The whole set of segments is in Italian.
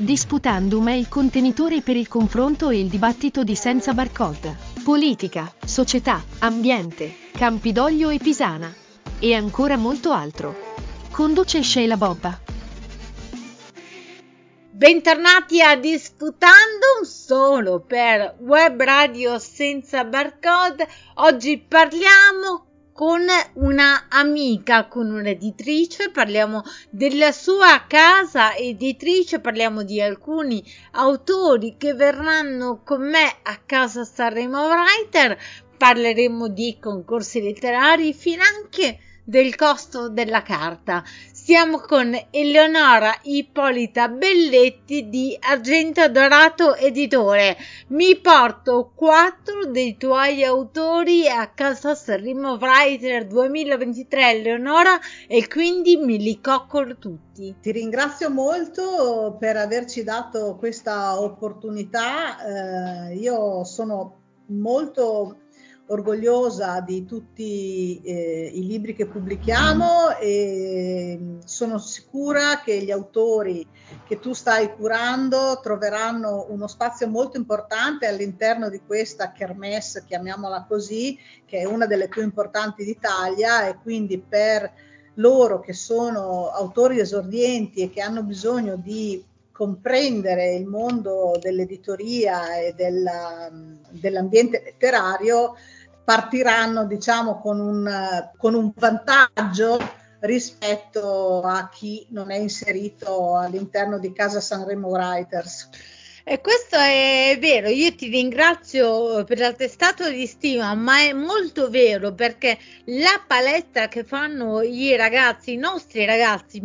Disputandum è il contenitore per il confronto e il dibattito di Senza Barcode. Politica, società, ambiente, Campidoglio e Pisana. E ancora molto altro. Conduce Sheila Bobba. Bentornati a Disputandum solo per Web Radio Senza Barcode. Oggi parliamo con una amica, con un'editrice, parliamo della sua casa editrice, parliamo di alcuni autori che verranno con me a casa Sanremo Writer, parleremo di concorsi letterari, finanche del costo della carta. Siamo con Eleonora Ippolita Belletti di Argento Dorato Editore. Mi porto quattro dei tuoi autori a casa Sanremo Writer 2023, Eleonora, e quindi me li coccolo tutti. Ti ringrazio molto per averci dato questa opportunità. Eh, io sono molto orgogliosa di tutti eh, i libri che pubblichiamo e mm, sono sicura che gli autori che tu stai curando troveranno uno spazio molto importante all'interno di questa kermesse, chiamiamola così, che è una delle più importanti d'Italia e quindi per loro che sono autori esordienti e che hanno bisogno di comprendere il mondo dell'editoria e della, mm, dell'ambiente letterario partiranno diciamo con un, con un vantaggio rispetto a chi non è inserito all'interno di casa Sanremo Writers. E questo è vero, io ti ringrazio per l'attestato di stima, ma è molto vero perché la palestra che fanno i ragazzi, i nostri ragazzi,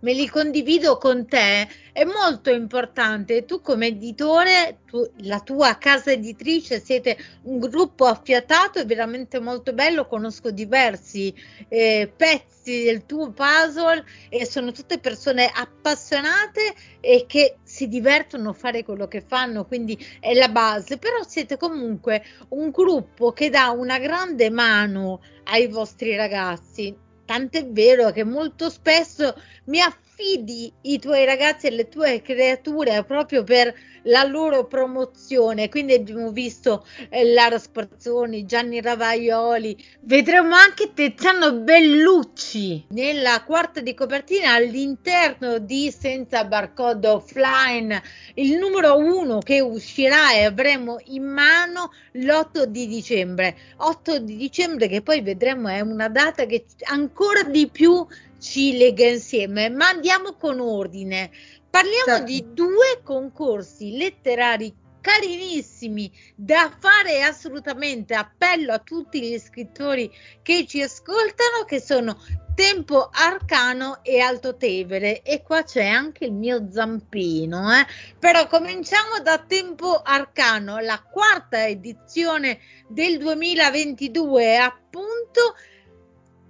me li, condivido con te, è molto importante. Tu come editore, tu, la tua casa editrice, siete un gruppo affiatato, è veramente molto bello, conosco diversi eh, pezzi del tuo puzzle e sono tutte persone appassionate e che si divertono a fare quello che fanno, quindi è la base, però siete comunque un gruppo che dà una grande mano ai vostri ragazzi. Tant'è vero che molto spesso mi affidi i tuoi ragazzi e le tue creature proprio per la loro promozione. Quindi abbiamo visto eh, Lara Sparzoni, Gianni Ravaioli, vedremo anche Tiziano Bellucci nella quarta di copertina all'interno di Senza Barcode Offline, il numero uno che uscirà e avremo in mano l'8 di dicembre. 8 di dicembre che poi vedremo è una data che ancora di più ci lega insieme, ma andiamo con ordine. Parliamo certo. di due concorsi letterari carinissimi da fare assolutamente appello a tutti gli scrittori che ci ascoltano che sono Tempo Arcano e Alto Tevere e qua c'è anche il mio zampino eh? però cominciamo da Tempo Arcano la quarta edizione del 2022 appunto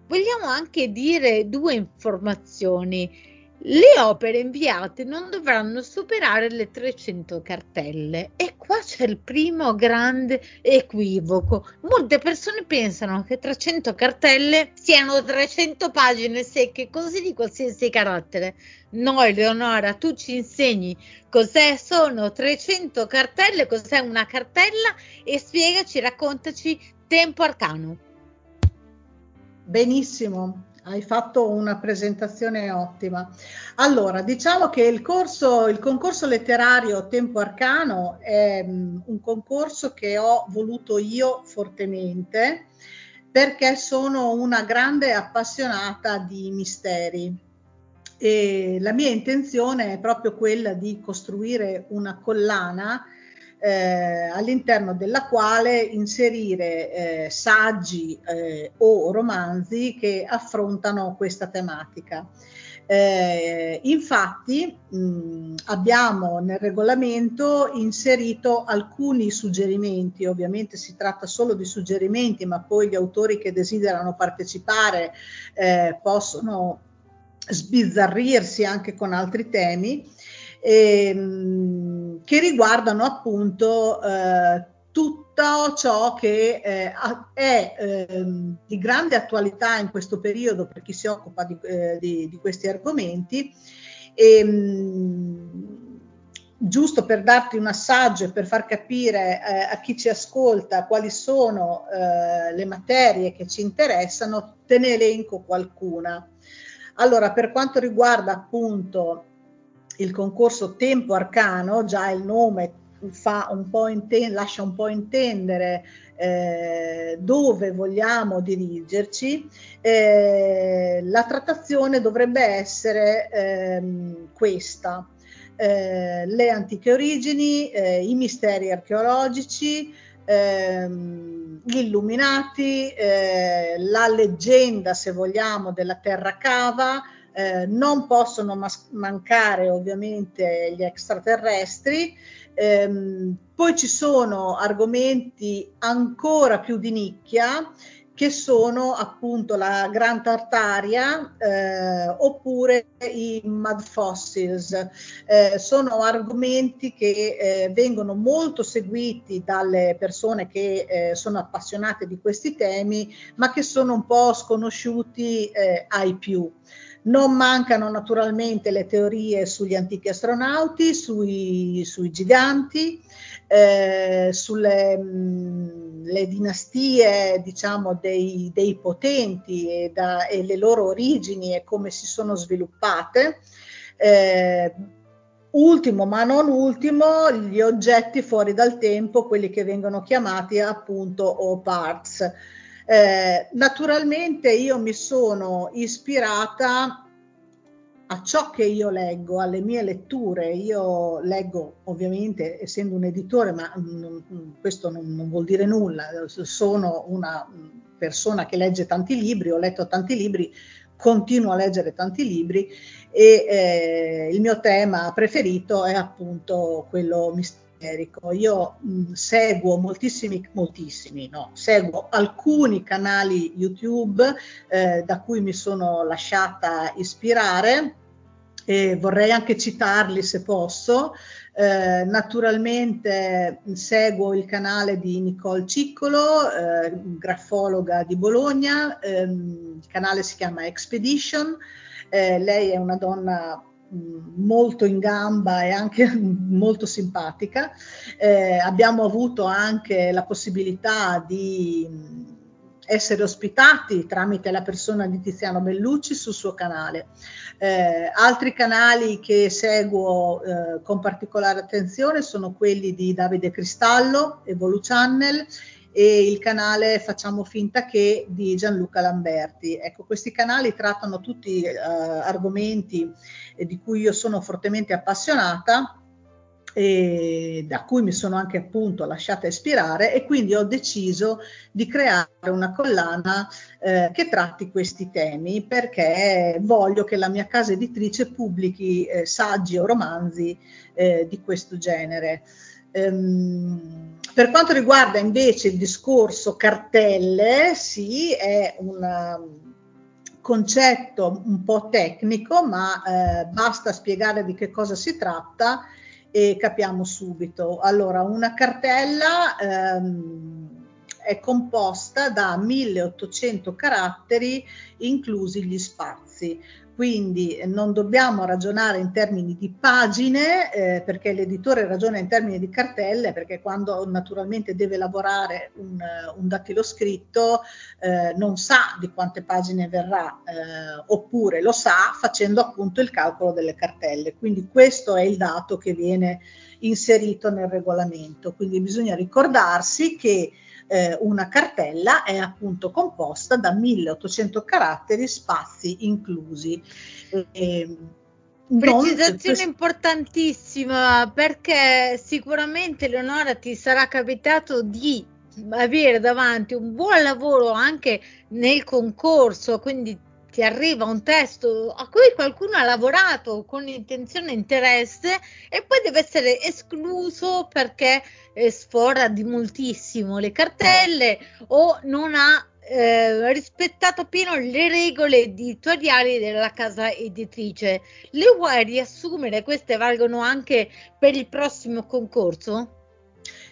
vogliamo anche dire due informazioni. Le opere inviate non dovranno superare le 300 cartelle e qua c'è il primo grande equivoco. Molte persone pensano che 300 cartelle siano 300 pagine secche così di qualsiasi carattere. No, Eleonora, tu ci insegni cos'è sono 300 cartelle, cos'è una cartella e spiegaci, raccontaci tempo arcano. Benissimo, hai fatto una presentazione ottima. Allora, diciamo che il, corso, il concorso letterario Tempo Arcano è um, un concorso che ho voluto io fortemente perché sono una grande appassionata di misteri e la mia intenzione è proprio quella di costruire una collana eh, all'interno della quale inserire eh, saggi eh, o romanzi che affrontano questa tematica. Eh, infatti mh, abbiamo nel regolamento inserito alcuni suggerimenti, ovviamente si tratta solo di suggerimenti, ma poi gli autori che desiderano partecipare eh, possono sbizzarrirsi anche con altri temi ehm, che riguardano appunto eh, tutto ciò che eh, è eh, di grande attualità in questo periodo per chi si occupa di, eh, di, di questi argomenti. E, ehm, giusto per darti un assaggio e per far capire eh, a chi ci ascolta quali sono eh, le materie che ci interessano, te ne elenco qualcuna. Allora, per quanto riguarda appunto il concorso Tempo Arcano, già il nome un inten- lascia un po' intendere eh, dove vogliamo dirigerci, eh, la trattazione dovrebbe essere ehm, questa. Eh, le antiche origini, eh, i misteri archeologici, ehm, gli illuminati, eh, la leggenda, se vogliamo, della terra cava, eh, non possono mas- mancare ovviamente gli extraterrestri, ehm, poi ci sono argomenti ancora più di nicchia che sono appunto la Gran Tartaria eh, oppure i mud fossils. Eh, sono argomenti che eh, vengono molto seguiti dalle persone che eh, sono appassionate di questi temi, ma che sono un po' sconosciuti eh, ai più. Non mancano naturalmente le teorie sugli antichi astronauti, sui, sui giganti, eh, sulle mh, mm, dinastie diciamo, dei, dei potenti e, da, e, le loro origini e come si sono sviluppate. Eh, ultimo ma non ultimo, gli oggetti fuori dal tempo, quelli che vengono chiamati appunto O-Parts. Eh, naturalmente io mi sono ispirata a ciò che io leggo, alle mie letture. Io leggo ovviamente, essendo un editore, ma questo non, non, vuol dire nulla, sono una persona che legge tanti libri, ho letto tanti libri, continuo a leggere tanti libri e eh, il mio tema preferito è appunto quello mistero Erico. Io mh, seguo moltissimi, moltissimi, no, seguo alcuni canali YouTube eh, da cui mi sono lasciata ispirare e vorrei anche citarli se posso. Eh, naturalmente seguo il canale di Nicole Ciccolo, eh, grafologa di Bologna, ehm, il canale si chiama Expedition, eh, lei è una donna molto in gamba e anche molto simpatica. Eh, abbiamo avuto anche la possibilità di essere ospitati tramite la persona di Tiziano Bellucci sul suo canale. Eh, altri canali che seguo eh, con particolare attenzione sono quelli di Davide Cristallo, Evolu Channel e il canale Facciamo finta che di Gianluca Lamberti. Ecco, questi canali trattano tutti eh, argomenti eh, di cui io sono fortemente appassionata e da cui mi sono anche appunto lasciata ispirare e quindi ho deciso di creare una collana eh, che tratti questi temi perché voglio che la mia casa editrice pubblichi eh, saggi o romanzi eh, di questo genere. Ehm, per quanto riguarda invece il discorso cartelle, sì, è un um, concetto un po' tecnico, ma eh, basta spiegare di che cosa si tratta e capiamo subito. Allora, una cartella ehm, è composta da 1800 caratteri, inclusi gli spazi quindi non dobbiamo ragionare in termini di pagine eh, perché l'editore ragiona in termini di cartelle perché quando naturalmente deve lavorare un, un dattilo scritto eh, non sa di quante pagine verrà eh, oppure lo sa facendo appunto il calcolo delle cartelle. Quindi questo è il dato che viene inserito nel regolamento. Quindi bisogna ricordarsi che eh, una cartella è appunto composta da 1800 caratteri, spazi inclusi. E, Precisazione non... importantissima perché sicuramente Leonora ti sarà capitato di avere davanti un buon lavoro anche nel concorso, quindi ti arriva un testo a cui qualcuno ha lavorato con intenzione e interesse e poi deve essere escluso perché eh, sfora di moltissimo le cartelle o non ha eh, rispettato pieno le regole editoriali della casa editrice. Le vuoi riassumere? Queste valgono anche per il prossimo concorso?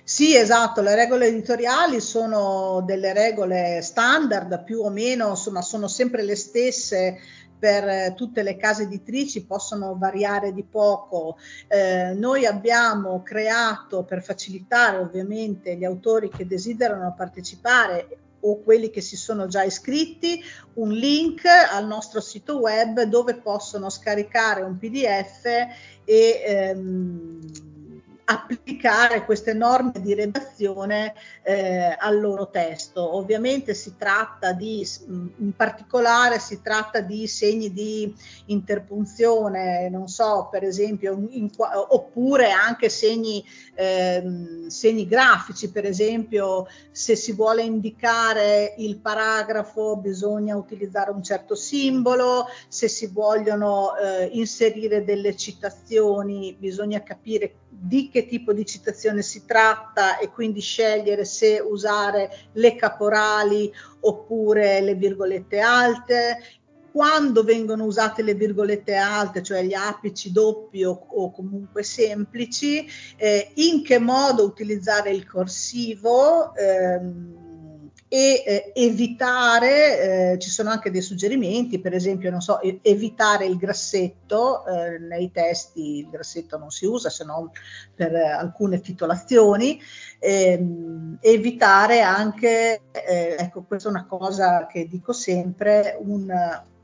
Sì, esatto, le regole editoriali sono delle regole standard, più o meno, insomma, sono sempre le stesse per eh, tutte le case editrici possono variare di poco. Eh, noi abbiamo creato per facilitare ovviamente gli autori che desiderano partecipare o quelli che si sono già iscritti un link al nostro sito web dove possono scaricare un PDF e ehm, applicare queste norme di redazione eh, al loro testo. Ovviamente si tratta di, in particolare si tratta di segni di interpunzione, non so, per esempio, in, oppure anche segni, eh, segni grafici, per esempio, se si vuole indicare il paragrafo bisogna utilizzare un certo simbolo, se si vogliono eh, inserire delle citazioni bisogna capire di che tipo di citazione si tratta e quindi scegliere se usare le caporali oppure le virgolette alte, quando vengono usate le virgolette alte, cioè gli apici doppi o, o comunque semplici, eh, in che modo utilizzare il corsivo. Ehm, e eh, evitare, eh, ci sono anche dei suggerimenti, per esempio, non so, evitare il grassetto, eh, nei testi il grassetto non si usa se non per alcune titolazioni, ehm, evitare anche, eh, ecco questa è una cosa che dico sempre, un,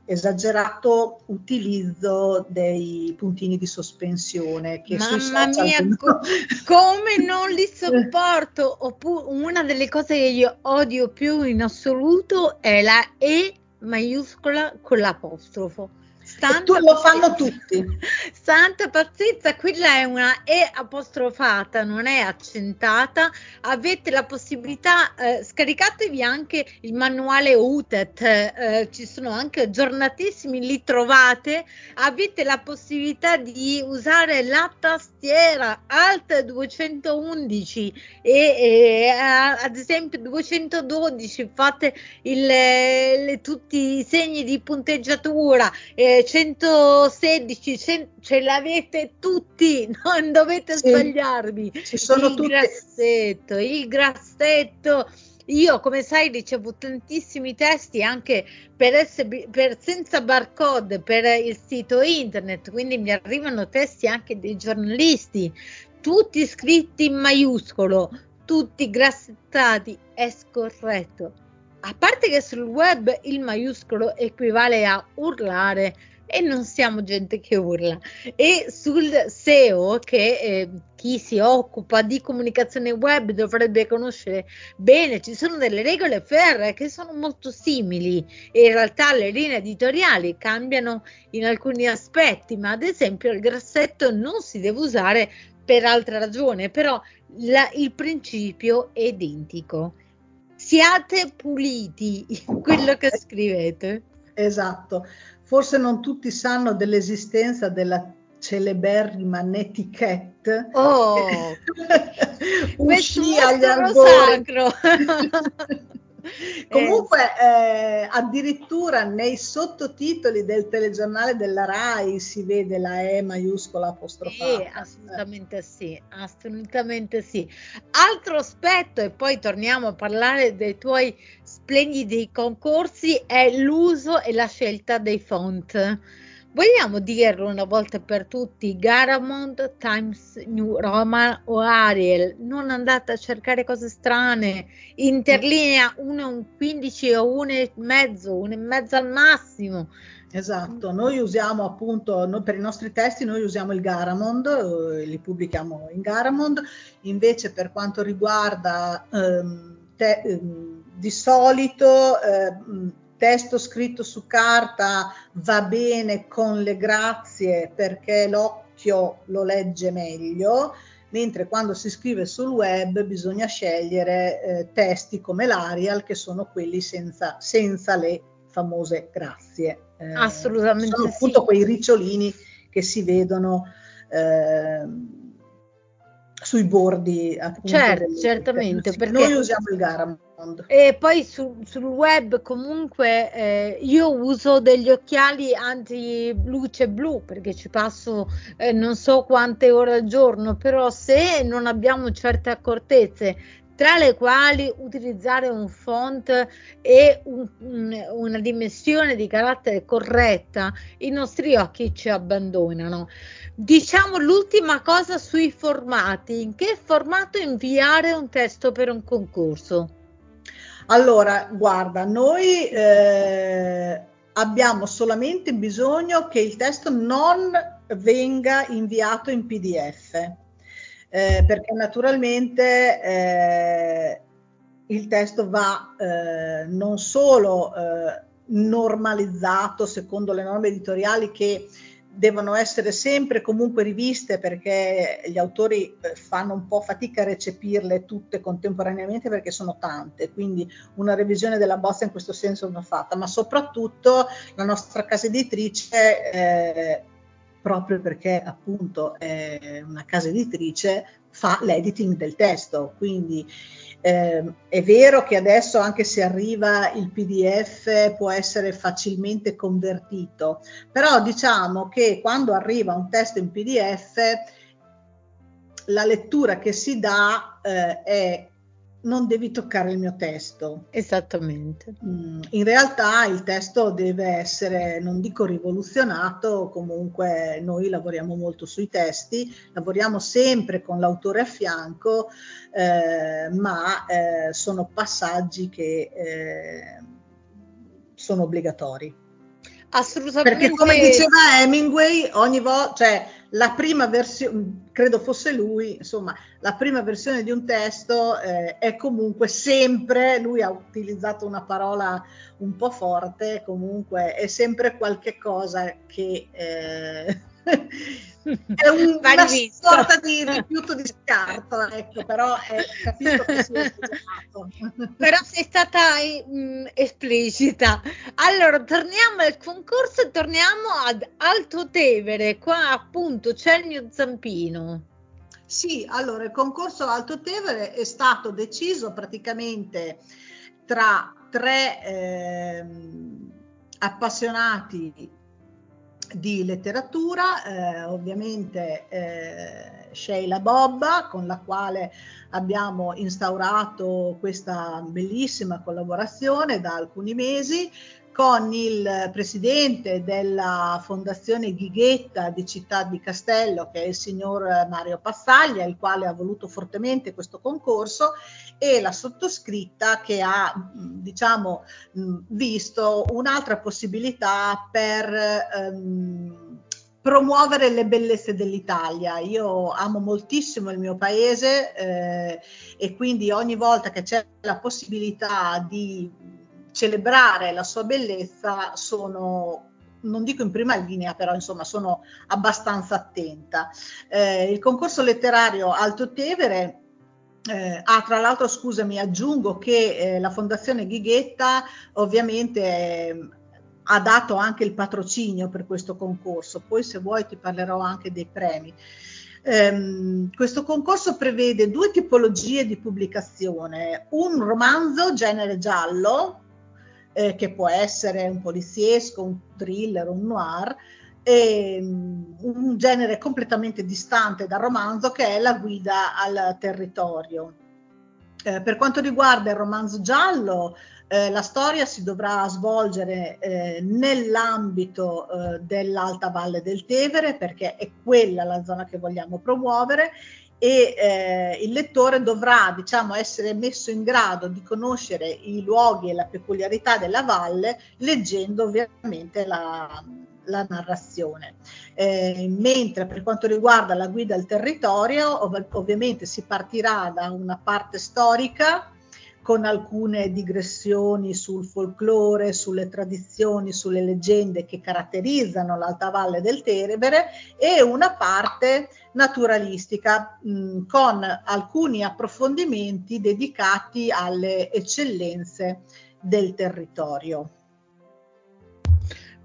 esagerato utilizzo dei puntini di sospensione che Mamma mia, co- come non li sopporto! Oppure una delle cose che io odio più in assoluto è la E maiuscola con l'apostrofo Santa lo fanno tutti. Santa pazienza, quella è una E apostrofata, non è accentata. Avete la possibilità, eh, scaricatevi anche il manuale UTET, eh, ci sono anche aggiornatissimi, li trovate. Avete la possibilità di usare la tastiera Alt 211 e, e ad esempio 212, fate il, le, tutti i segni di punteggiatura. Eh, 116 100, ce l'avete tutti, non dovete sì, sbagliarvi. Ci sono il tutti. grassetto, il grassetto. Io, come sai, ricevo tantissimi testi anche per, essere, per senza barcode per il sito internet, quindi mi arrivano testi anche dei giornalisti, tutti scritti in maiuscolo, tutti grassettati, è scorretto. A parte che sul web il maiuscolo equivale a urlare, e non siamo gente che urla. E sul SEO, che eh, chi si occupa di comunicazione web dovrebbe conoscere bene, ci sono delle regole ferre che sono molto simili e in realtà le linee editoriali cambiano in alcuni aspetti, ma ad esempio il grassetto non si deve usare per altra ragione, però la, il principio è identico. Siate puliti in quello che scrivete. Esatto forse non tutti sanno dell'esistenza della celeberrima netiquette. Oh, uscì agli albori. Comunque, eh, addirittura nei sottotitoli del telegiornale della RAI si vede la E maiuscola apostrofata. Sì, assolutamente sì, assolutamente sì. Altro aspetto, e poi torniamo a parlare dei tuoi splendidi concorsi, è l'uso e la scelta dei font. Vogliamo dirlo una volta per tutti, Garamond, Times New Roman o Ariel, non andate a cercare cose strane, interlinea 1,15 o 1,5, 1,5 al massimo. Esatto, noi usiamo appunto, noi, per i nostri testi noi usiamo il Garamond, eh, li pubblichiamo in Garamond, invece per quanto riguarda ehm, te, ehm, di solito eh, testo scritto su carta va bene con le grazie perché l'occhio lo legge meglio, mentre quando si scrive sul web bisogna scegliere eh, testi come l'Arial che sono quelli senza, senza le famose grazie. Eh, Assolutamente. Sono appunto sì. quei ricciolini che si vedono. Eh, sui bordi appunto, certo, certamente perché noi usiamo il Garam e poi su, sul web comunque eh, io uso degli occhiali anti luce blu perché ci passo eh, non so quante ore al giorno, però se non abbiamo certe accortezze tra le quali utilizzare un font e un, un, una dimensione di carattere corretta, i nostri occhi ci abbandonano. Diciamo l'ultima cosa sui formati, in che formato inviare un testo per un concorso? Allora, guarda, noi eh, abbiamo solamente bisogno che il testo non venga inviato in PDF, eh, perché naturalmente eh, il testo va eh, non solo eh, normalizzato secondo le norme editoriali che devono essere sempre comunque riviste perché gli autori eh, fanno un po' fatica a recepirle tutte contemporaneamente perché sono tante, quindi una revisione della bozza in questo senso va fatta, ma soprattutto la nostra casa editrice, eh, proprio perché appunto è una casa editrice, fa l'editing del testo, quindi eh, è vero che adesso anche se arriva il PDF può essere facilmente convertito, però diciamo che quando arriva un testo in PDF la lettura che si dà eh, è non devi toccare il mio testo. Esattamente. Mm, in realtà il testo deve essere, non dico rivoluzionato, comunque noi lavoriamo molto sui testi, lavoriamo sempre con l'autore a fianco, eh, ma eh, sono passaggi che eh, sono obbligatori. Assolutamente. Perché come diceva Hemingway, ogni volta, cioè la prima versione, credo fosse lui, insomma, la prima versione di un testo eh, è comunque sempre, lui ha utilizzato una parola un po' forte, comunque è sempre qualche cosa che... Eh, è un, una sorta di rifiuto di scarto, ecco, però è, capisco che esagerato. però sei stata mh, mm, esplicita. Allora, torniamo al concorso e torniamo ad Alto Tevere, qua appunto c'è il mio zampino. Sì, allora il concorso Alto Tevere è stato deciso praticamente tra tre eh, appassionati di letteratura, eh, ovviamente eh, Sheila Bobba, con la quale abbiamo instaurato questa bellissima collaborazione da alcuni mesi, con il presidente della Fondazione Ghighetta di Città di Castello, che è il signor Mario Passaglia, il quale ha voluto fortemente questo concorso, e la sottoscritta che ha diciamo visto un'altra possibilità per ehm, promuovere le bellezze dell'Italia. Io amo moltissimo il mio paese eh, e quindi ogni volta che c'è la possibilità di celebrare la sua bellezza sono non dico in prima linea, però insomma sono abbastanza attenta. Eh, il concorso letterario Alto Tevere eh, ah, tra l'altro, scusami, aggiungo che eh, la Fondazione Ghighetta ovviamente eh, ha dato anche il patrocinio per questo concorso, poi se vuoi ti parlerò anche dei premi. Um, questo concorso prevede due tipologie di pubblicazione, un romanzo genere giallo, eh, che può essere un poliziesco, un thriller, un noir, e um, un genere completamente distante dal romanzo che è la guida al territorio. Eh, per quanto riguarda il romanzo giallo, eh, la storia si dovrà svolgere eh, nell'ambito eh, dell'Alta Valle del Tevere perché è quella la zona che vogliamo promuovere e eh, il lettore dovrà diciamo, essere messo in grado di conoscere i luoghi e la peculiarità della valle leggendo ovviamente la, la narrazione. Eh, mentre per quanto riguarda la guida al territorio, ov- ovviamente si partirà da una parte storica con alcune digressioni sul folklore, sulle tradizioni, sulle leggende che caratterizzano l'Alta Valle del Terebere e una parte naturalistica mh, con alcuni approfondimenti dedicati alle eccellenze del territorio.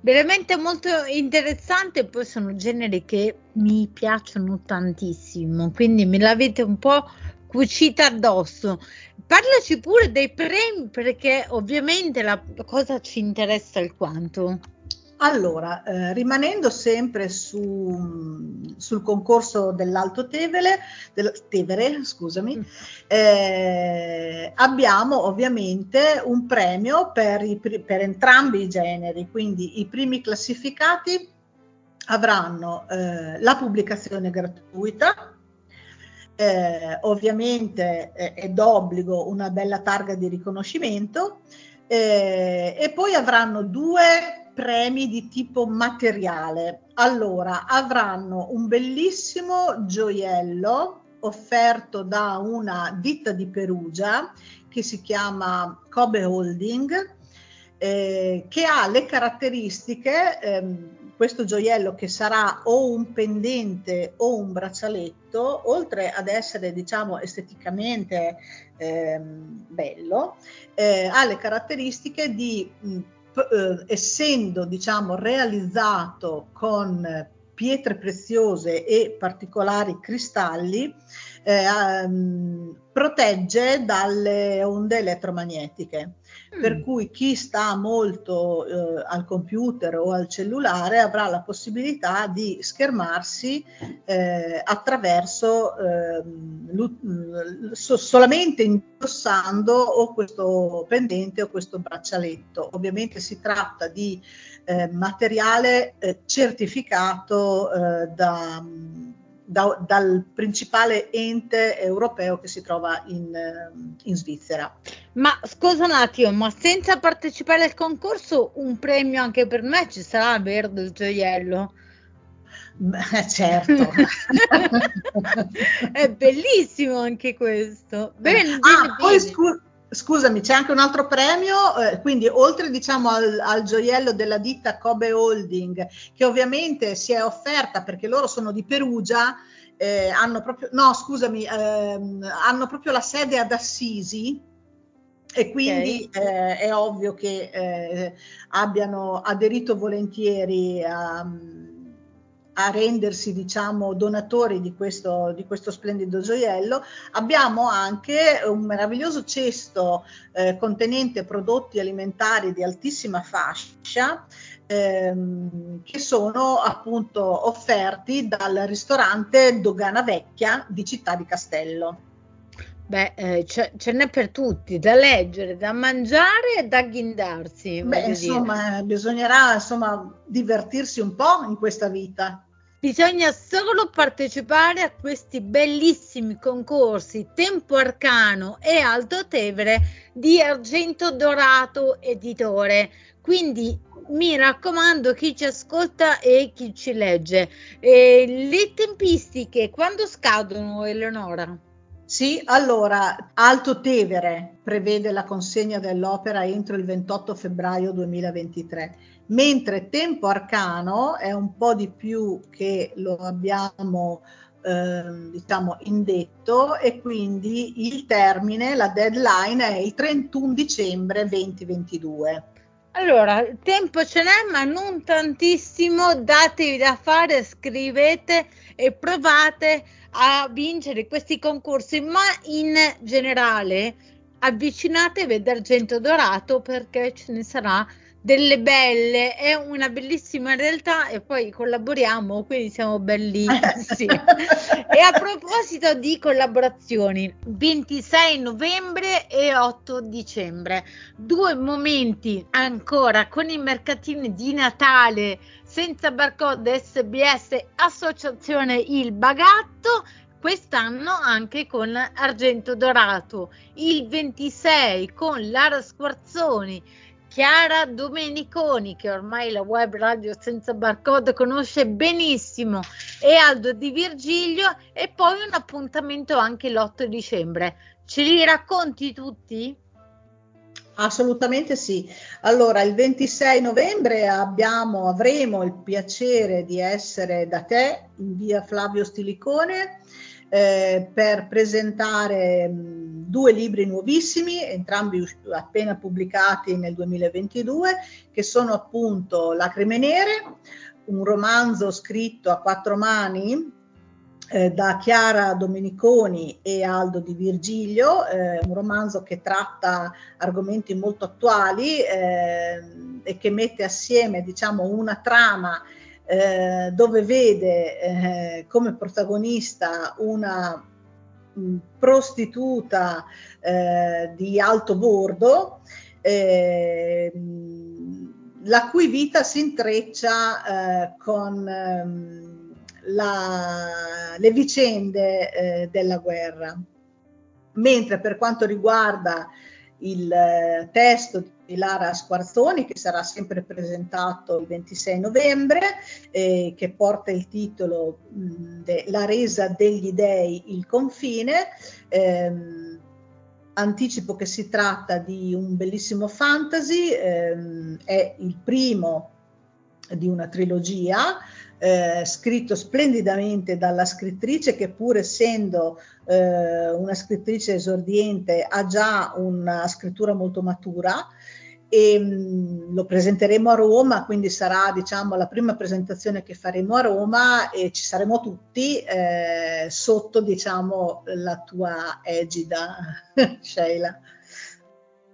Veramente molto interessante, poi sono generi che mi piacciono tantissimo, quindi me l'avete un po' cucita addosso. Parlaci pure dei premi perché ovviamente la cosa ci interessa alquanto. Allora, eh, rimanendo sempre su, sul concorso dell'Alto Tevere, del, Tevere scusami, mm. eh, abbiamo ovviamente un premio per, i, per, entrambi i generi, quindi i primi classificati avranno eh, la pubblicazione gratuita, eh, ovviamente è d'obbligo una bella targa di riconoscimento eh, e poi avranno due premi di tipo materiale. Allora, avranno un bellissimo gioiello offerto da una ditta di Perugia che si chiama Kobe Holding, eh, che ha le caratteristiche, ehm, questo gioiello che sarà o un pendente o un braccialetto, oltre ad essere diciamo esteticamente ehm, bello, eh, ha le caratteristiche di mh, eh, essendo diciamo realizzato con pietre preziose e particolari cristalli, eh, um, protegge dalle onde elettromagnetiche. Mm. Per cui chi sta molto eh, al computer o al cellulare avrà la possibilità di schermarsi eh, attraverso eh, so, solamente indossando o questo pendente o questo braccialetto. Ovviamente si tratta di eh, materiale eh, certificato eh, da da, dal principale ente europeo che si trova in, in, Svizzera. Ma scusa un attimo, ma senza partecipare al concorso un premio anche per me ci sarà, vero, del gioiello? Beh, certo. È bellissimo anche questo. Bene, ah, bene, poi scu- scusami, c'è anche un altro premio, eh, quindi oltre diciamo al, al, gioiello della ditta Kobe Holding, che ovviamente si è offerta perché loro sono di Perugia, eh, hanno proprio, no scusami, ehm, hanno proprio la sede ad Assisi, e quindi okay. eh, è ovvio che eh, abbiano aderito volentieri a, a rendersi diciamo donatori di questo, di questo splendido gioiello. Abbiamo anche un meraviglioso cesto eh, contenente prodotti alimentari di altissima fascia ehm, che sono appunto offerti dal ristorante Dogana Vecchia di Città di Castello. Beh, eh, ce, ce, n'è per tutti, da leggere, da mangiare e da ghindarsi. Beh, insomma, dire. bisognerà insomma, divertirsi un po' in questa vita. Bisogna solo partecipare a questi bellissimi concorsi Tempo Arcano e Alto Tevere di Argento Dorato Editore. Quindi mi raccomando chi ci ascolta e chi ci legge. E le tempistiche quando scadono, Eleonora? Sì, allora Alto Tevere prevede la consegna dell'opera entro il 28 febbraio 2023 mentre Tempo Arcano è un po' di più che lo abbiamo eh, diciamo indetto e quindi il termine, la deadline è il 31 dicembre 2022. Allora, tempo ce n'è, ma non tantissimo. Datevi da fare, scrivete e provate a vincere questi concorsi, ma in generale avvicinatevi ad Argento Dorato perché ce ne sarà delle belle, è una bellissima realtà e poi collaboriamo, quindi siamo bellissimi. e a proposito di collaborazioni, 26 novembre e 8 dicembre, due momenti ancora con i mercatini di Natale senza barcode SBS Associazione Il Bagatto quest'anno anche con Argento Dorato, il 26 con Lara Squarzoni Chiara Domeniconi, che ormai la web radio senza barcode conosce benissimo, e Aldo Di Virgilio, e poi un appuntamento anche l'8 dicembre. Ce li racconti tutti? Assolutamente sì. Allora, il 26 novembre abbiamo, avremo il piacere di essere da te in via Flavio Stilicone eh, per presentare mh, due libri nuovissimi, entrambi appena pubblicati nel 2022, che sono appunto Lacrime Nere, un romanzo scritto a quattro mani eh, da Chiara Domeniconi e Aldo Di Virgilio, eh, un romanzo che tratta argomenti molto attuali eh, e che mette assieme diciamo, una trama eh, dove vede eh, come protagonista una mh, prostituta eh, di alto bordo eh, la cui vita si intreccia con ehm, la, le vicende eh, della guerra. Mentre per quanto riguarda il eh, testo di Lara Squarzoni, che sarà sempre presentato il 26 novembre, eh, che porta il titolo mh, de, La resa degli dei, il confine, ehm, anticipo che si tratta di un bellissimo fantasy, ehm, è il primo di una trilogia, eh, scritto splendidamente dalla scrittrice che pur essendo eh, una scrittrice esordiente ha già una scrittura molto matura e mh, mm, lo presenteremo a Roma, quindi sarà diciamo la prima presentazione che faremo a Roma e ci saremo tutti eh, sotto diciamo la tua egida, Sheila.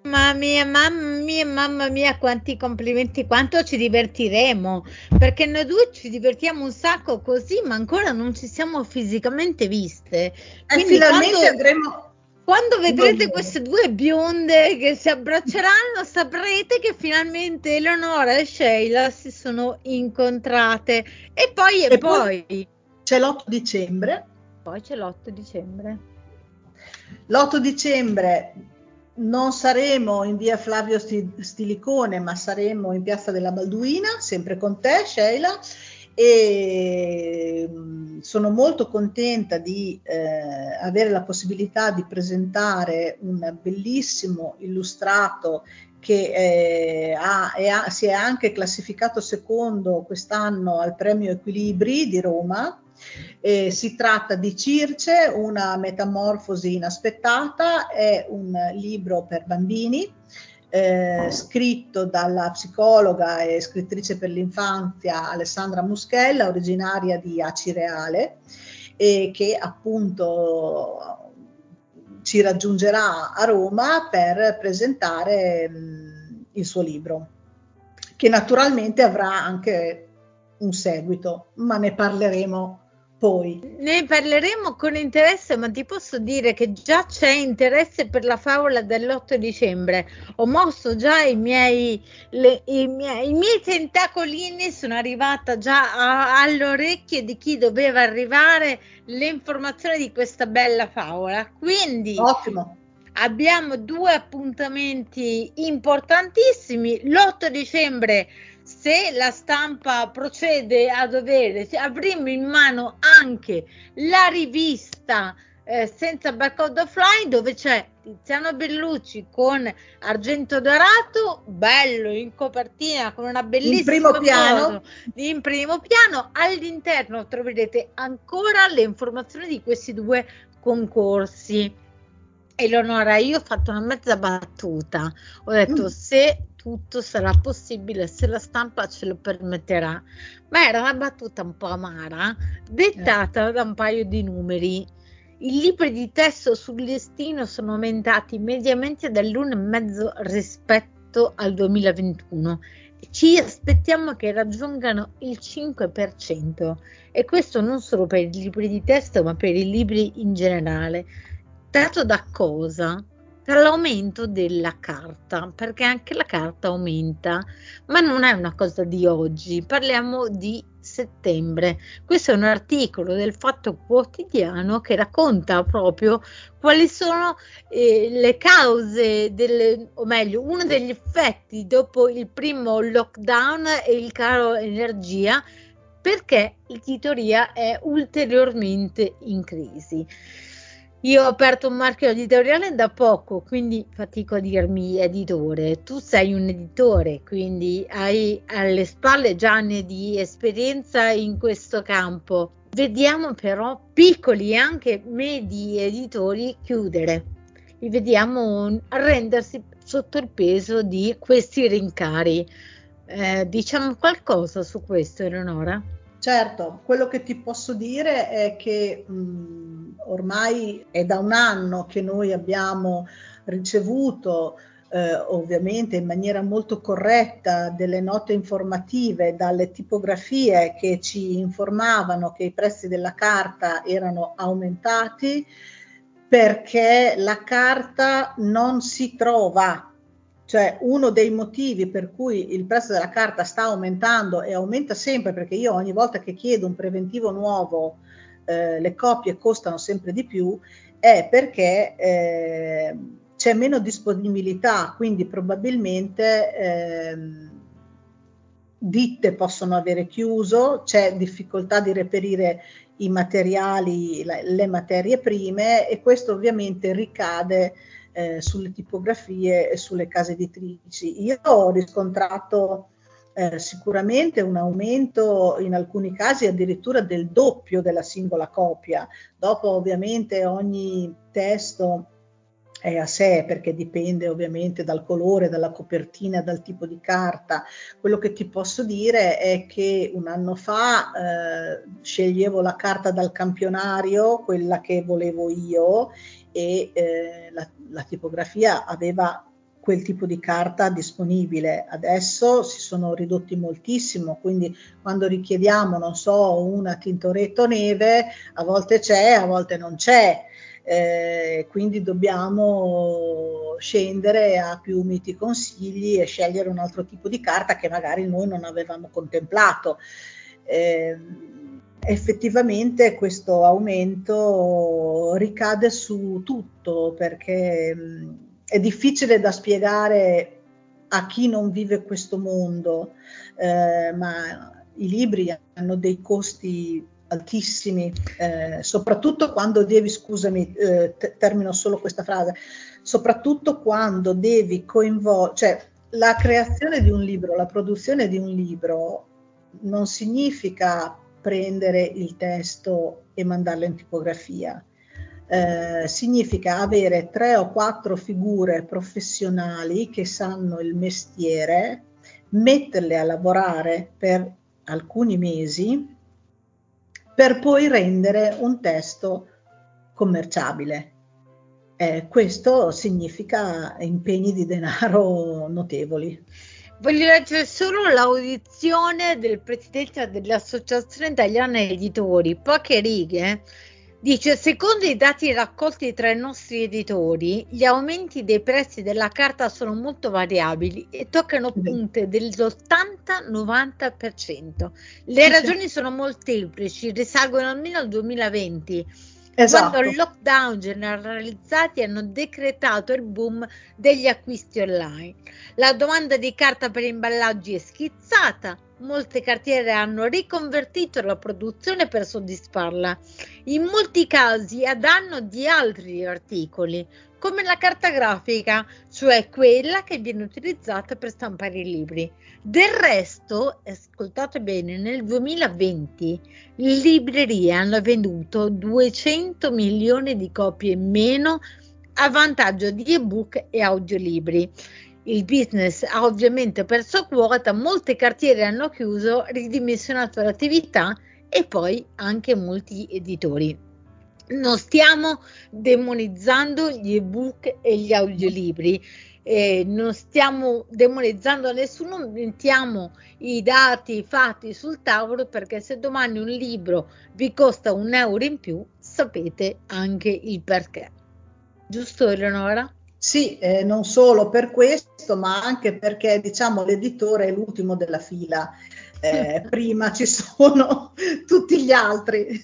Mamma mia, mamma mia, mamma mia, quanti complimenti, quanto ci divertiremo, perché noi due ci divertiamo un sacco così, ma ancora non ci siamo fisicamente viste. E eh, finalmente quando... andremo quando vedrete queste due bionde che si abbracceranno, saprete che finalmente Eleonora e Sheila si sono incontrate. E poi e, e poi, poi c'è l'8 dicembre. Poi c'è l'8 dicembre. L'8 dicembre non saremo in via Flavio Stilicone, ma saremo in piazza della Balduina, sempre con te, Sheila e mm, sono molto contenta di eh, avere la possibilità di presentare un bellissimo illustrato che eh, ha, ha, si è anche classificato secondo quest'anno al premio Equilibri di Roma. Eh, si tratta di Circe, una metamorfosi inaspettata, è un libro per bambini eh, scritto dalla psicologa e scrittrice per l'infanzia Alessandra Muschella, originaria di Acireale, e che appunto ci raggiungerà a Roma per presentare mh, il suo libro, che naturalmente avrà anche un seguito, ma ne parleremo poi. Ne parleremo con interesse, ma ti posso dire che già c'è interesse per la favola dell'8 dicembre. Ho mosso già i miei, le, i miei, i miei tentacolini, sono arrivata già a, alle orecchie di chi doveva arrivare le informazioni di questa bella favola. Quindi, ottimo. Abbiamo due appuntamenti importantissimi. L'8 dicembre se la stampa procede a dovere, avremo in mano anche la rivista eh, senza barcode offline dove c'è Tiziano Bellucci con argento dorato, bello in copertina con una bellissima in primo piano. in primo piano. All'interno troverete ancora le informazioni di questi due concorsi. Eleonora, io ho fatto una mezza battuta, ho detto mm. se tutto sarà possibile se la stampa ce lo permetterà. Ma era una battuta un po' amara, dettata eh. da un paio di numeri. I libri di testo sul listino sono aumentati mediamente dall'1,5 rispetto al 2021. Ci aspettiamo che raggiungano il 5% e questo non solo per i libri di testo ma per i libri in generale. Dato da cosa? per l'aumento della carta, perché anche la carta aumenta, ma non è una cosa di oggi, parliamo di settembre. Questo è un articolo del Fatto Quotidiano che racconta proprio quali sono eh, le cause, delle, o meglio, uno degli effetti dopo il primo lockdown e il caro energia, perché l'editoria è ulteriormente in crisi. Io ho aperto un marchio editoriale da poco, quindi fatico a dirmi editore. Tu sei un editore, quindi hai alle spalle già anni di esperienza in questo campo. Vediamo però piccoli e anche medi editori chiudere. Li vediamo arrendersi sotto il peso di questi rincari. Eh, diciamo qualcosa su questo, Eleonora? Certo, quello che ti posso dire è che mh, ormai è da un anno che noi abbiamo ricevuto eh, ovviamente in maniera molto corretta delle note informative dalle tipografie che ci informavano che i prezzi della carta erano aumentati perché la carta non si trova cioè uno dei motivi per cui il prezzo della carta sta aumentando e aumenta sempre perché io ogni volta che chiedo un preventivo nuovo eh, le copie costano sempre di più è perché eh, c'è meno disponibilità, quindi probabilmente eh, ditte possono avere chiuso, c'è difficoltà di reperire i materiali, le materie prime e questo ovviamente ricade eh, sulle tipografie e sulle case editrici. Io ho riscontrato eh, sicuramente un aumento in alcuni casi addirittura del doppio della singola copia. Dopo ovviamente ogni testo è a sé perché dipende ovviamente dal colore, dalla copertina, dal tipo di carta. Quello che ti posso dire è che un anno fa eh, sceglievo la carta dal campionario, quella che volevo io, e eh, la, la tipografia aveva quel tipo di carta disponibile. Adesso si sono ridotti moltissimo, quindi quando richiediamo, non so, una tintoretto neve, a volte c'è, a volte non c'è eh, quindi dobbiamo scendere a più miti consigli e scegliere un altro tipo di carta che magari noi non avevamo contemplato. Eh, effettivamente questo aumento ricade su tutto perché mh, è difficile da spiegare a chi non vive questo mondo, eh, ma i libri hanno dei costi altissimi, eh, soprattutto quando devi, scusami, eh, t- termino solo questa frase, soprattutto quando devi coinvolgere, cioè la creazione di un libro, la produzione di un libro non significa prendere il testo e mandarlo in tipografia. Eh, significa avere tre o quattro figure professionali che sanno il mestiere, metterle a lavorare per alcuni mesi per poi rendere un testo commerciabile. Eh, questo significa impegni di denaro notevoli. Voglio leggere solo l'audizione del presidente dell'Associazione Italiana Editori, poche righe. Dice, secondo i dati raccolti tra i nostri editori, gli aumenti dei prezzi della carta sono molto variabili e toccano punte dell'80-90%. Le ragioni sono molteplici, risalgono almeno al 2020 esatto. quando il lockdown generalizzati hanno decretato il boom degli acquisti online. La domanda di carta per imballaggi è schizzata, molte cartiere hanno riconvertito la produzione per soddisfarla, in molti casi a danno di altri articoli, come la carta grafica, cioè quella che viene utilizzata per stampare i libri. Del resto, ascoltate bene, nel 2020 le librerie hanno venduto 200 milioni di copie in meno a vantaggio di ebook e audiolibri. Il business ha ovviamente perso quota, molte cartiere hanno chiuso, ridimensionato l'attività e poi anche molti editori non stiamo demonizzando gli ebook e gli audiolibri, eh, non stiamo demonizzando nessuno, mettiamo i dati, i fatti sul tavolo perché se domani un libro vi costa un euro in più, sapete anche il perché. Giusto Eleonora? Sì, eh, non solo per questo, ma anche perché diciamo l'editore è l'ultimo della fila. Eh, prima ci sono tutti gli altri.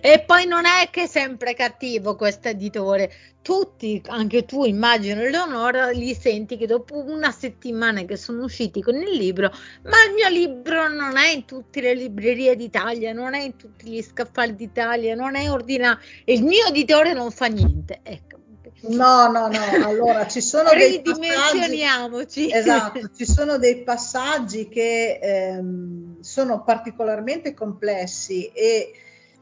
E poi non è che è sempre cattivo questo editore. Tutti, anche tu immagino Eleonora, li senti che dopo una settimana che sono usciti con il libro, ma il mio libro non è in tutte le librerie d'Italia, non è in tutti gli scaffali d'Italia, non è ordinato. Il mio editore non fa niente. Ecco. No, no, no, allora ci sono dei passaggi, esatto, ci sono dei passaggi che ehm, sono particolarmente complessi e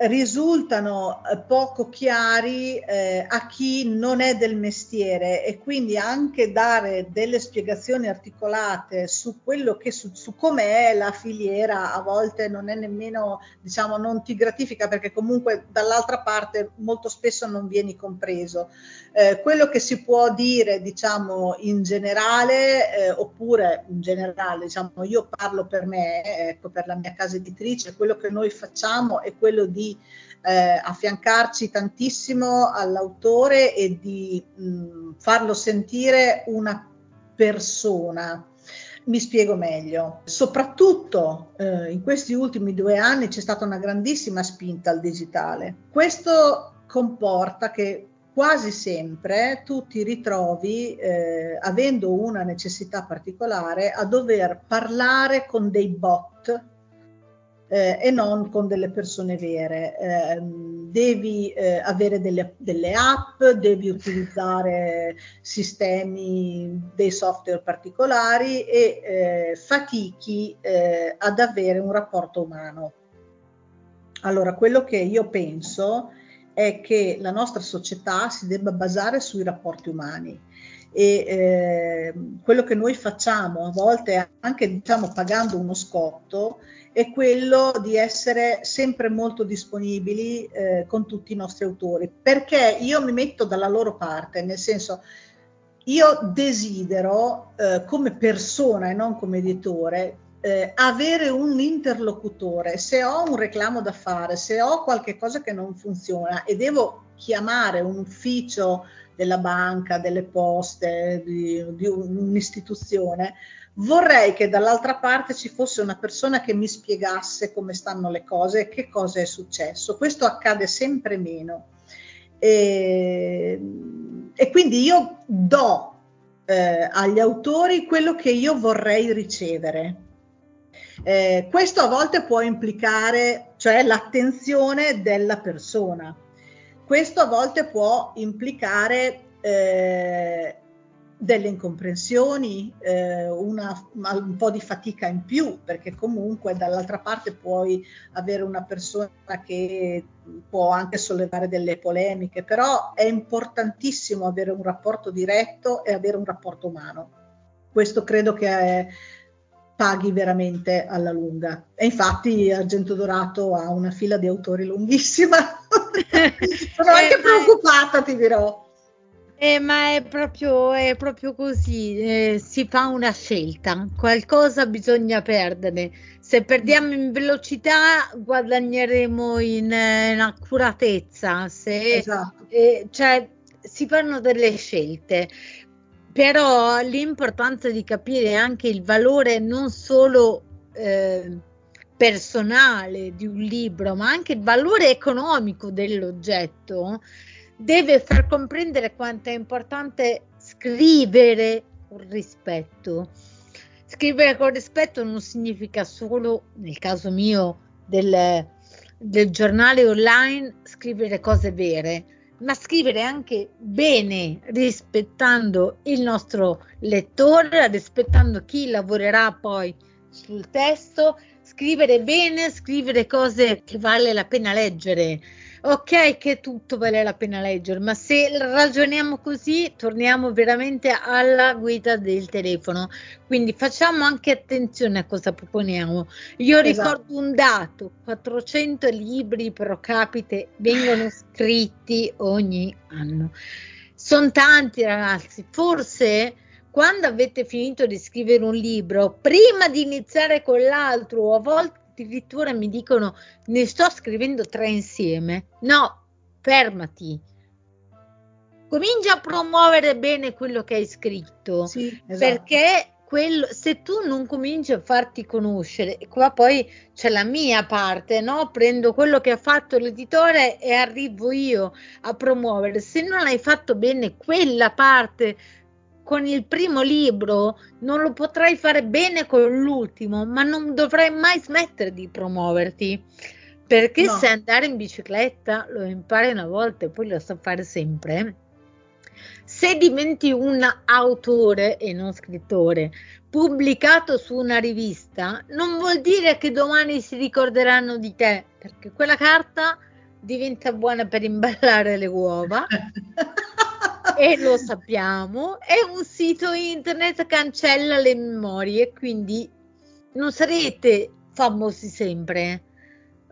risultano eh, poco chiari eh, a chi non è del mestiere e quindi anche dare delle spiegazioni articolate su quello che su, su è la filiera a volte non è nemmeno diciamo non ti gratifica perché comunque dall'altra parte molto spesso non vieni compreso. Eh, quello che si può dire diciamo in generale eh, oppure in generale diciamo io parlo per me ecco per la mia casa editrice quello che noi facciamo è quello di eh, affiancarci tantissimo all'autore e di mh, farlo sentire una persona. Mi spiego meglio. Soprattutto eh, in questi ultimi due anni c'è stata una grandissima spinta al digitale. Questo comporta che quasi sempre tu ti ritrovi, eh, avendo una necessità particolare, a dover parlare con dei bot eh, e non con delle persone vere. Eh, devi eh, avere delle, delle, app, devi utilizzare sistemi, dei software particolari e eh, fatichi eh, ad avere un rapporto umano. Allora, quello che io penso è che la nostra società si debba basare sui rapporti umani e eh, quello che noi facciamo a volte anche diciamo pagando uno scotto è quello di essere sempre molto disponibili eh, con tutti i nostri autori, perché io mi metto dalla loro parte, nel senso io desidero eh, come persona e non come editore eh, avere un interlocutore, se ho un reclamo da fare, se ho qualche cosa che non funziona e devo chiamare un ufficio della banca, delle poste, di, di un'istituzione, Vorrei che dall'altra parte ci fosse una persona che mi spiegasse come stanno le cose e che cosa è successo. Questo accade sempre meno. E, e quindi io do eh, agli autori quello che io vorrei ricevere. Eh, questo a volte può implicare, cioè l'attenzione della persona. Questo a volte può implicare eh, delle incomprensioni, eh, una, un po' di fatica in più, perché comunque dall'altra parte puoi avere una persona che può anche sollevare delle polemiche, però è importantissimo avere un rapporto diretto e avere un rapporto umano. Questo credo che è, paghi veramente alla lunga. E infatti Argento Dorato ha una fila di autori lunghissima. Sono anche eh, preoccupata, ti dirò. Eh, ma è proprio, è proprio così, eh, si fa una scelta, qualcosa bisogna perdere. Se perdiamo in velocità guadagneremo in, in accuratezza, se, esatto. eh, cioè si fanno delle scelte. Però l'importanza di capire anche il valore non solo eh, personale di un libro, ma anche il valore economico dell'oggetto deve far comprendere quanto è importante scrivere con rispetto. Scrivere con rispetto non significa solo, nel caso mio, del, del giornale online, scrivere cose vere, ma scrivere anche bene, rispettando il nostro lettore, rispettando chi lavorerà poi sul testo, scrivere bene, scrivere cose che vale la pena leggere ok che tutto vale la pena leggere, ma se ragioniamo così torniamo veramente alla guida del telefono. Quindi facciamo anche attenzione a cosa proponiamo. Io esatto. ricordo un dato, 400 libri pro capite vengono scritti ogni anno. Sono tanti ragazzi, forse quando avete finito di scrivere un libro, prima di iniziare con l'altro, a volte addirittura mi dicono ne sto scrivendo tre insieme. No, fermati. Comincia a promuovere bene quello che hai scritto, sì, esatto. perché quello, se tu non cominci a farti conoscere, qua poi c'è la mia parte, no? Prendo quello che ha fatto l'editore e arrivo io a promuovere. Se non hai fatto bene quella parte con il primo libro non lo potrai fare bene con l'ultimo, ma non dovrai mai smettere di promuoverti. Perché no. se andare in bicicletta lo impari una volta e poi lo so fare sempre. Se diventi un autore e non scrittore pubblicato su una rivista, non vuol dire che domani si ricorderanno di te, perché quella carta diventa buona per imballare le uova. e lo sappiamo. E un sito internet cancella le memorie, quindi non sarete famosi sempre.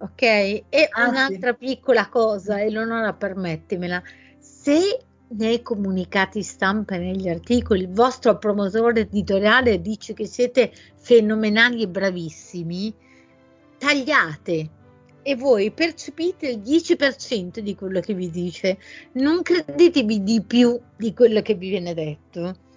Ok? E ah, un'altra sì. piccola cosa, Eleonora, permettimela. Se nei comunicati stampa e negli articoli il vostro promotore editoriale dice che siete fenomenali e bravissimi, tagliate e voi percepite il 10% di quello che vi dice, non credetevi di più di quello che vi viene detto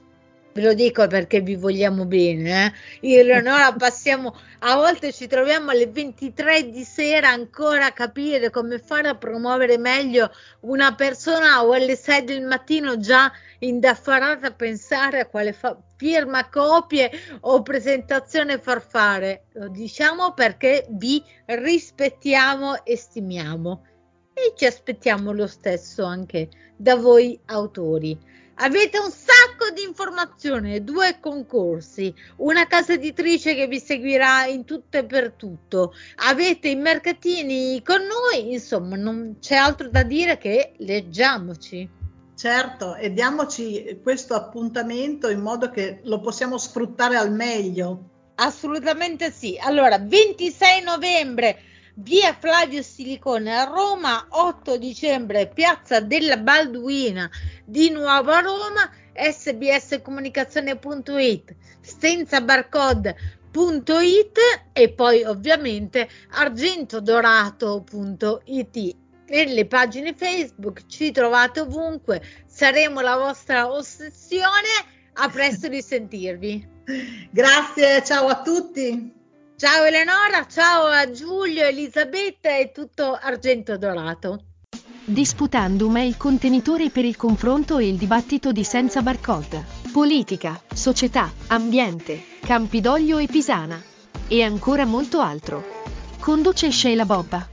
Ve lo dico perché vi vogliamo bene. Eh? Io e Eleonora passiamo, a volte ci troviamo alle 23 di sera ancora a capire come fare a promuovere meglio una persona o alle 6 del mattino già indaffarata a pensare a quale fa- firma copie o presentazione far fare. Lo diciamo perché vi rispettiamo e stimiamo e ci aspettiamo lo stesso anche da voi autori. Avete un sacco di informazioni, due concorsi, una casa editrice che vi seguirà in tutto e per tutto. Avete i mercatini con noi, insomma, non c'è altro da dire che leggiamoci. Certo, e diamoci questo appuntamento in modo che lo possiamo sfruttare al meglio. Assolutamente sì. Allora, 26 novembre via Flavio Silicone a Roma, 8 dicembre Piazza della Balduina di Nuova Roma, sbscomunicazione.it, senza barcode.it e poi ovviamente argentodorato.it. Nelle pagine Facebook ci trovate ovunque, saremo la vostra ossessione. A presto di sentirvi. Grazie, ciao a tutti. Ciao Eleonora, ciao a Giulio, Elisabetta e tutto Argento Dorato. Disputandum è il contenitore per il confronto e il dibattito di Senza Barcode. Politica, società, ambiente, Campidoglio e Pisana. E ancora molto altro. Conduce Sheila Bobba.